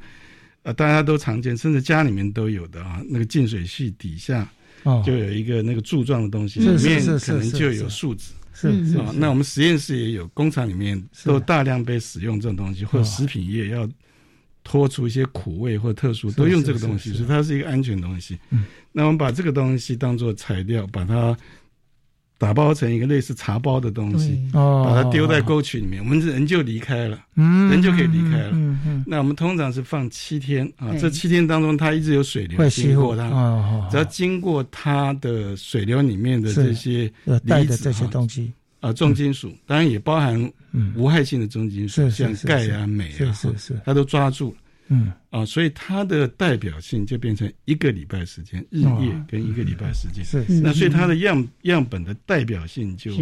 呃大家都常见，甚至家里面都有的啊，那个净水器底下就有一个那个柱状的东西，里面可能就有树脂。是啊，那我们实验室也有，工厂里面都大量被使用这种东西，或者食品业要脱出一些苦味或特殊，都用这个东西，所以它是一个安全东西。嗯，那我们把这个东西当做材料，把它打包成一个类似茶包的东西，把它丢在沟渠里面，我们人就离开了，人就可以离开了。那我们通常是放七天啊，这七天当中它一直有水流经过它，只要经过它的水流里面的这些离子这些东西。啊，重金属当然也包含无害性的重金属，像钙啊、镁啊，是是是，它都抓住了。嗯啊，所以它的代表性就变成一个礼拜时间，日夜跟一个礼拜时间。是，那所以它的样样本的代表性就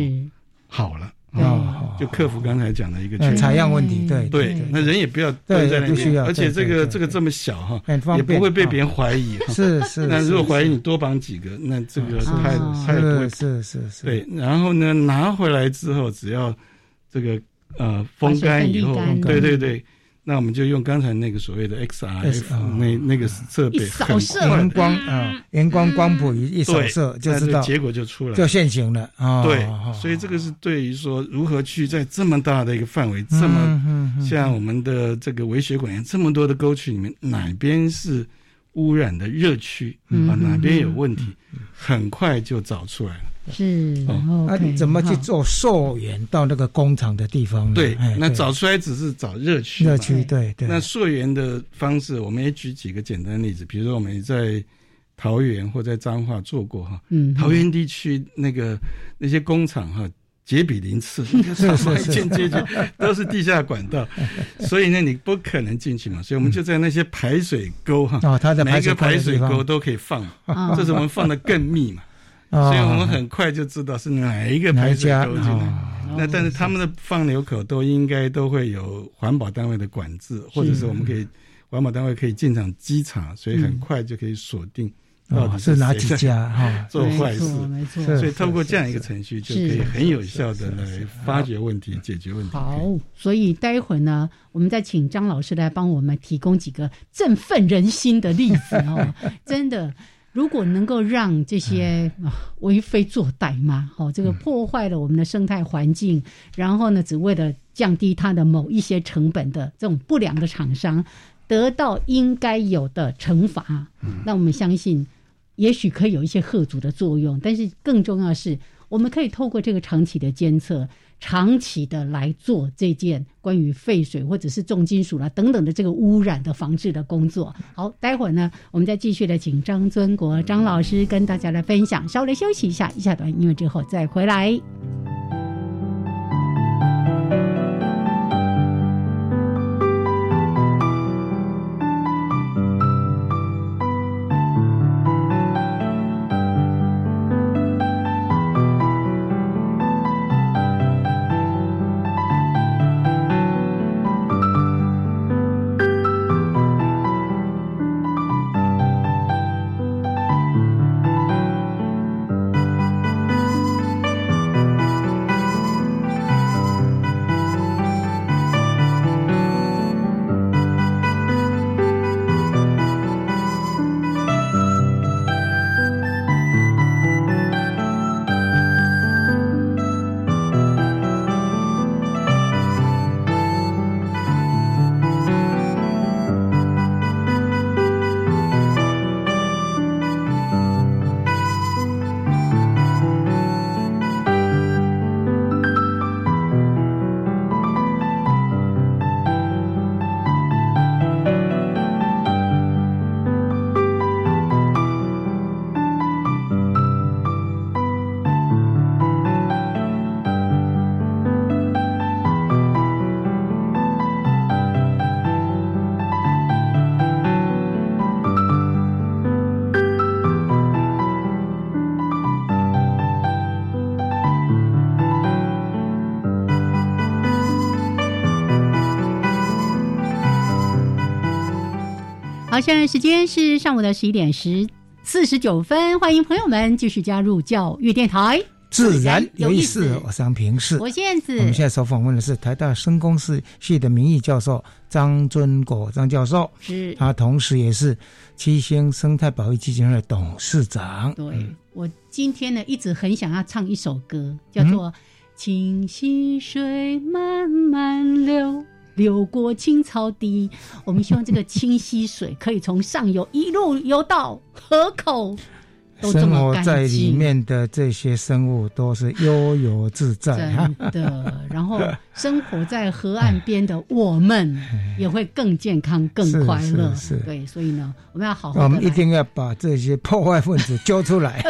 好了。啊，就克服刚才讲的一个采样问题，对对，那人也不要蹲在那边，而且这个这个这么小哈，也不会被别人怀疑。是是，那如果怀疑你多绑几个，那这个太太不会。是是是。对，然后呢，拿回来之后，只要这个呃风干以后，对对对。那我们就用刚才那个所谓的 XRF 那那个设备，扫射荧光啊，荧光光谱一一扫射就知道，结果就出来，就现行了啊。对，所以这个是对于说如何去在这么大的一个范围，这么像我们的这个微血管炎这么多的沟渠里面，哪边是污染的热区啊？哪边有问题，很快就找出来了。是，那你怎么去做溯源到那个工厂的地方呢？对，那找出来只是找热区。热区，对对。那溯源的方式，我们也举几个简单例子，比如说我们在桃园或在彰化做过哈，嗯，桃园地区那个那些工厂哈，杰比鳞次，是是是，间接就都是地下管道，所以呢，你不可能进去嘛，所以我们就在那些排水沟哈，哦，它的每个排水沟都可以放，这是我们放的更密嘛。所以我们很快就知道是哪一个排水沟进来。那但是他们的放流口都应该都会有环保单位的管制，或者是我们可以环保单位可以进场稽查，所以很快就可以锁定到底是哪几家哈 做坏事。没错，所以透过这样一个程序就可以很有效的来发掘问题、解决问题。好，所以待会呢，我们再请张老师来帮我们提供几个振奋人心的例子哦，真的。如果能够让这些为非作歹嘛，好，这个破坏了我们的生态环境，然后呢，只为了降低它的某一些成本的这种不良的厂商，得到应该有的惩罚，那我们相信，也许可以有一些贺阻的作用。但是更重要的是，我们可以透过这个长期的监测。长期的来做这件关于废水或者是重金属啦等等的这个污染的防治的工作。好，待会儿呢，我们再继续的请张尊国张老师跟大家来分享。稍微休息一下，一下段音乐之后再回来。好，现在时间是上午的十一点十四十九分，欢迎朋友们继续加入教育电台。自然有意思，我是平视。我现在我们现在所访问的是台大生工系系的名誉教授张尊果张教授，是，他同时也是七星生态保育基金会的董事长。对我今天呢，一直很想要唱一首歌，叫做《清溪水慢慢流》。流过青草地，我们希望这个清溪水可以从上游一路游到河口，生活在里面的这些生物都是悠游自在，真的。然后生活在河岸边的我们 也会更健康、更快乐。是，对，所以呢，我们要好好。我们一定要把这些破坏分子揪出来。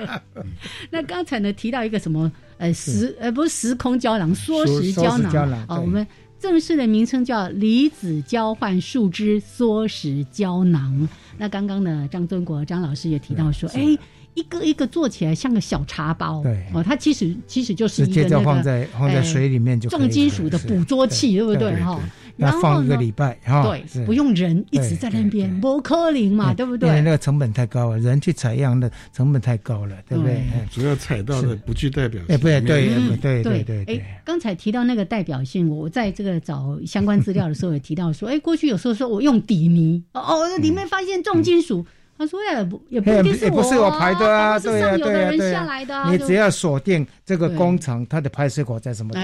那刚才呢提到一个什么？呃，时呃不是时空胶囊，缩时胶囊啊，我们。正式的名称叫离子交换树脂缩食胶囊。那刚刚呢，张尊国张老师也提到说，哎。一个一个做起来像个小茶包，对哦，它其实其实就是一个那个放在放在水里面就重金属的捕捉器，对不对哈？然后放一个礼拜哈，对，不用人一直在那边剥科林嘛，对不对？因为那个成本太高了，人去采样的成本太高了，对不对？主要采到的不具代表性。哎，对对对对对对。哎，刚才提到那个代表性，我在这个找相关资料的时候也提到说，哎，过去有时候说我用底泥，哦，里面发现重金属。他说也不也不一定是我排的啊，对啊对啊对啊，你只要锁定这个工程它的排水口在什么地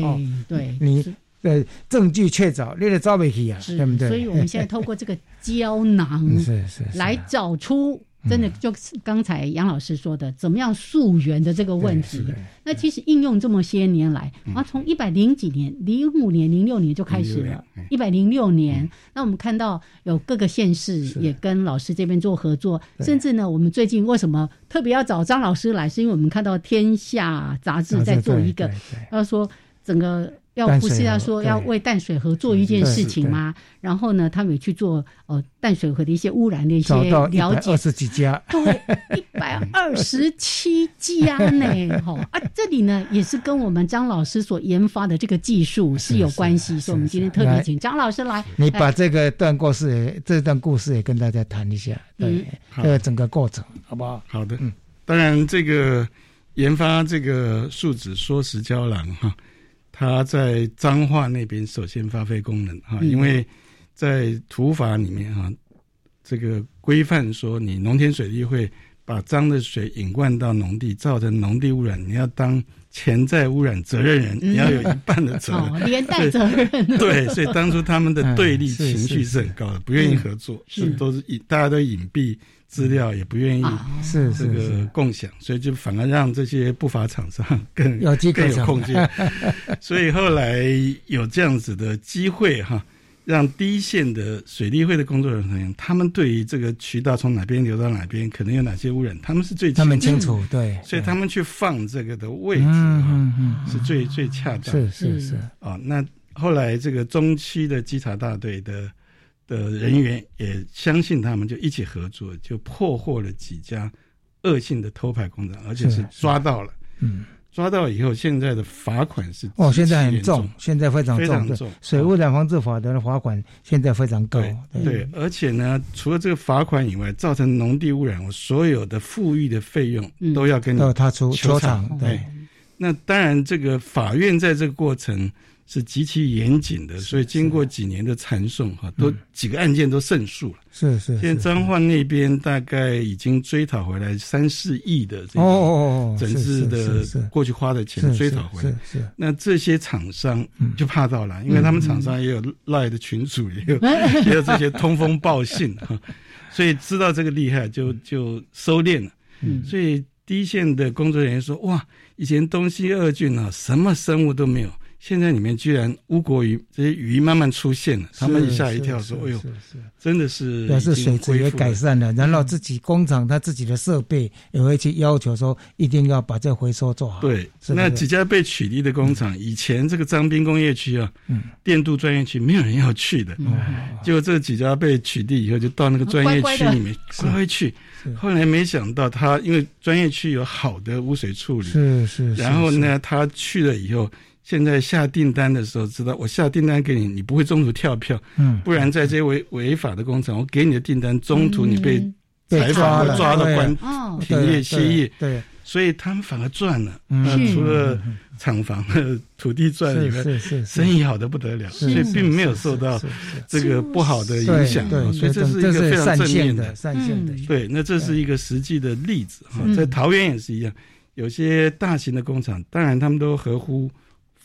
方哦，对，你的证据确凿，你得找回去啊，对不对？所以我们现在 透过这个胶囊是是来找出。真的就是刚才杨老师说的，怎么样溯源的这个问题。那其实应用这么些年来，啊，从一百零几年、零五年、零六年就开始了。一百零六年，那我们看到有各个县市也跟老师这边做合作，甚至呢，我们最近为什么特别要找张老师来，是因为我们看到《天下》杂志在做一个，他说整个。要不是要说要为淡水河做一件事情吗？然后呢，他们也去做呃淡水河的一些污染的一些了解。二十几家，对，一百二十七家呢，哈啊，这里呢也是跟我们张老师所研发的这个技术是有关系，所以我们今天特别请张老师来。你把这个段故事，这段故事也跟大家谈一下，对，这个整个过程，好不好？好的，嗯，当然这个研发这个树脂缩石胶囊哈。它在彰化那边首先发挥功能哈，因为在土法里面哈，这个规范说你农田水利会把脏的水引灌到农地，造成农地污染，你要当潜在污染责任人，你要有一半的责任，连带 责任。对，所以当初他们的对立情绪是很高的，不愿意合作，是都是隐，大家都隐蔽。资料也不愿意是这个共享，所以就反而让这些不法厂商更有更有空间。所以后来有这样子的机会哈，让第一线的水利会的工作人员，他们对于这个渠道从哪边流到哪边，可能有哪些污染，他们是最他们清楚对，所以他们去放这个的位置啊，是最最恰当。是是是。啊，那后来这个中期的稽查大队的。的人员也相信他们，就一起合作，就破获了几家恶性的偷排工厂，而且是抓到了。嗯，抓到以后，现在的罚款是哦，现在很重，现在非常重。水污染防治法的罚款现在非常高。对，而且呢，除了这个罚款以外，造成农地污染，我所有的富裕的费用都要跟你他出球场。对，那当然，这个法院在这个过程。是极其严谨的，所以经过几年的缠讼，哈，都几个案件都胜诉了。是是。现在彰化那边大概已经追讨回来三四亿的这个整治的过去花的钱追讨回来。是是。那这些厂商就怕到了，因为他们厂商也有赖的群主，也有 也有这些通风报信哈，所以知道这个厉害，就就收敛了。嗯。所以第一线的工作人员说：“哇，以前东西二郡啊，什么生物都没有。”现在里面居然乌国鱼这些鱼慢慢出现了，他们一吓一跳，说：“哎呦，真的是表示水质也改善了。”然后自己工厂他自己的设备也会去要求说，一定要把这回收做好。对，那几家被取缔的工厂，以前这个张滨工业区啊，电镀专业区没有人要去的，结果这几家被取缔以后，就到那个专业区里面乖乖去。后来没想到他因为专业区有好的污水处理，是是，然后呢，他去了以后。现在下订单的时候，知道我下订单给你，你不会中途跳票，嗯，不然在这些违违法的工厂，我给你的订单中途你被采访或抓到关哦。停业歇业，对，所以他们反而赚了。除了厂房的土地赚以外，生意好的不得了，所以并没有受到这个不好的影响。所以这是一个非常正面的善线的嗯。对，那这是一个实际的例子哈嗯，在桃园也是一样，有些大型的工厂，当然他们都合乎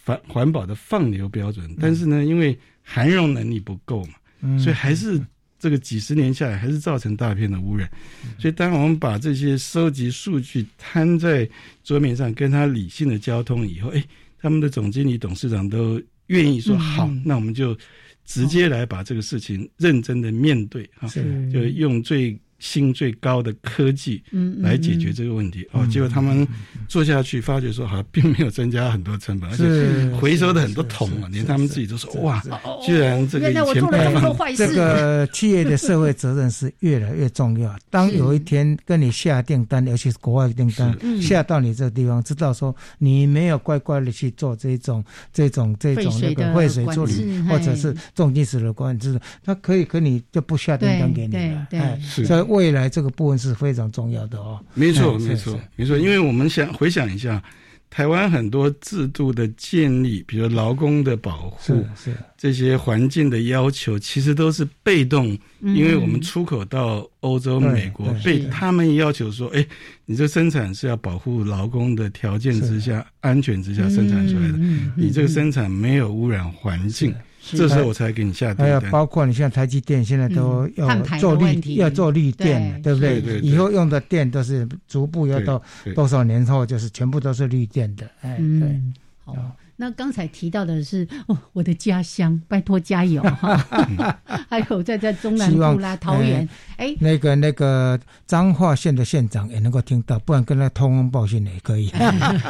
环环保的放流标准，但是呢，因为含容能力不够嘛，嗯所以还是这个几十年下来，还是造成大片的污染。所以，当我们把这些收集数据摊在桌面上，跟他理性的交通以后，哎，他们的总经理、董事长都愿意说嗯。好，那我们就直接来把这个事情认真的面对哈，就用最新最高的科技嗯嗯来解决这个问题。哦，结果他们做下去，发觉说好像并没有增加很多成本，而且是回收的很多桶啊，连他们自己都说哇，居然这个前做了这个企业的社会责任是越来越重要。当有一天跟你下订单，尤其是国外的订单嗯。下到你这个地方，知道说你没有乖乖的去做这种这种这种那个废废水处理，或者是重金属的管制，他可以跟你就不下订单给你对了。对。哎，是。所以未来这个部分是非常重要的哦。没错，没错是，没错。因为我们想回想一下，台湾很多制度的建立，比如劳工的保护是，是。这些环境的要求，其实都是被动，嗯。因为我们出口到欧洲、对美国，对被他们要求说，哎，你这生产是要保护劳工的条件之下、安全之下生产出来的，你这个生产没有污染环境，这时候我才给你下订还有单。包括你像台积电现在都要做绿，要做绿电，对对不对？对对对以后用的电都是逐步要到多少年后，就是全部都是绿电的。哎，对。嗯，好。那刚才提到的是哦，我的家乡，拜托加油哈！还有在在中南希望部啦、桃园，哎，那个那个彰化县的县长也能够听到，不然跟他通风报信也可以。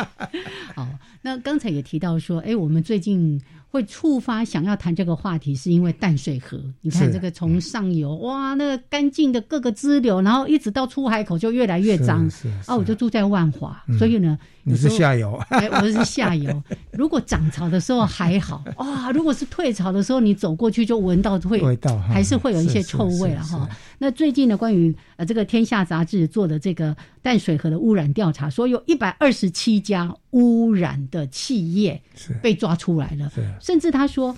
好，那刚才也提到说，哎，我们最近会触发想要谈这个话题，是因为淡水河。你看是这个从上游哇，那个干净的各个支流，然后一直到出海口就越来越脏。是是啊，我就住在万华，嗯所以呢，你是下游 哎，我是下游。如果涨潮的时候还好，哇，如果是退潮的时候，你走过去就闻到会味道还是会有一些臭味了是哈。那最近呢，关于呃这个《天下》杂志做的这个淡水河的污染调查，说有一百二十七家污染的企业是被抓出来了，是甚至他说，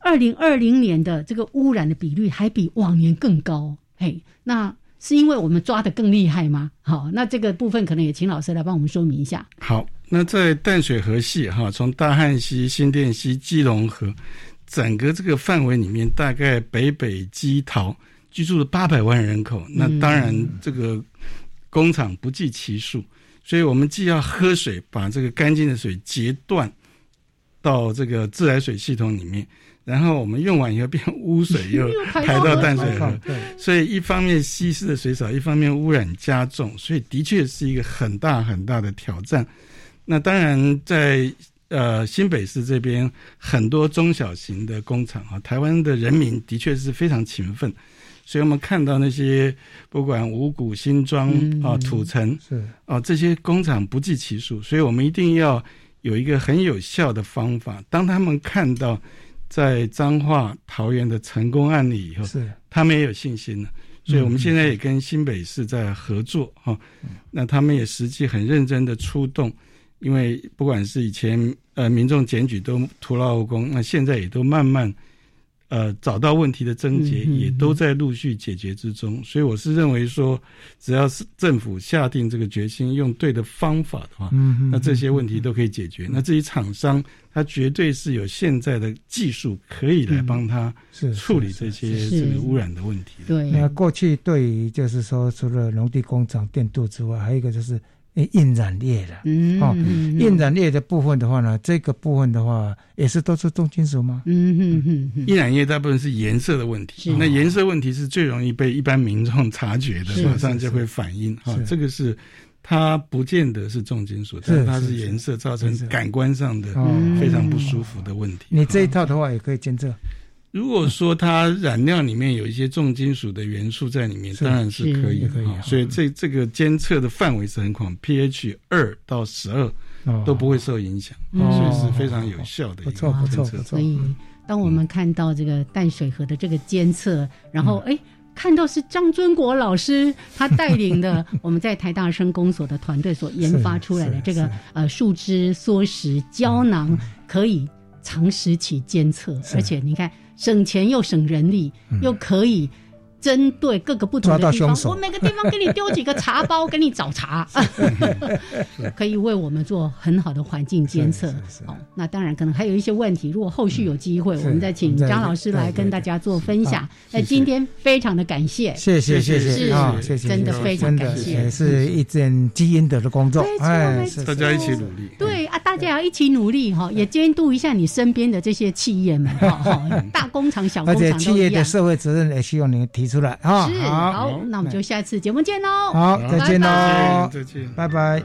二零二零年的这个污染的比率还比往年更高。嘿，那是因为我们抓的更厉害吗？好，那这个部分可能也请老师来帮我们说明一下。好，那在淡水河系哈，从大汉溪、新店溪、基隆河，整个这个范围里面，大概北北基桃居住了八百万人口。那当然，这个工厂不计其数，所以我们既要喝水，把这个干净的水截断到这个自来水系统里面。然后我们用完以后变污水，又排到淡水河，所以一方面稀释的水少，一方面污染加重，所以的确是一个很大很大的挑战。那当然在，呃新北市这边很多中小型的工厂啊，台湾的人民的确是非常勤奋，所以我们看到那些不管五股新庄啊、土城是啊这些工厂不计其数，所以我们一定要有一个很有效的方法，当他们看到。在彰化、桃园的成功案例以后，是他们也有信心了。所以我们现在也跟新北市在合作哈、嗯，那他们也实际很认真的出动，因为不管是以前呃民众检举都徒劳无功，那现在也都慢慢呃找到问题的症结，嗯嗯也都在陆续解决之中。所以我是认为说，只要是政府下定这个决心，用对的方法的话，嗯那这些问题都可以解决。那至于厂商，他绝对是有现在的技术可以来帮他处理这些这个污染的问题。对，那过去对于就是说，除了农地工厂、电镀之外，还有一个就是印染业的。嗯，哦，印染业的部分的话呢，这个部分的话也是都是重金属吗？嗯哼哼哼，印染液大部分是颜色的问题，那颜色问题是最容易被一般民众察觉的，马上就会反应哈。这个是。它不见得是重金属，但它是颜色造成感官上的非常不舒服的问题。你这一套的话也可以监测。如果说它染料里面有一些重金属的元素在里面，当然是可以可以。所以这这个监测的范围是很广，pH 二到十二都不会受影响，所以是非常有效的。不错不错不错。所以当我们看到这个淡水河的这个监测，然后哎。看到是张尊国老师他带领的 我们在台大生工所的团队所研发出来的这个呃树脂缩食胶囊，可以长时期监测，而且你看省钱又省人力，又可以。针对各个不同的地方，我每个地方给你丢几个茶包，给你找茶，可以为我们做很好的环境监测。哦，那当然可能还有一些问题，如果后续有机会，我们再请张老师来跟大家做分享。那今天非常的感谢，谢谢谢谢啊，谢谢，真的非常感谢，是一件积阴德的工作，哎，大家一起努力，对啊，大家要一起努力哈，也监督一下你身边的这些企业们哈，哈，大工厂小工厂而且企业的社会责任也希望你提。出来啊！是好，那我们就下次节目见喽。好，再见喽，再见，拜拜。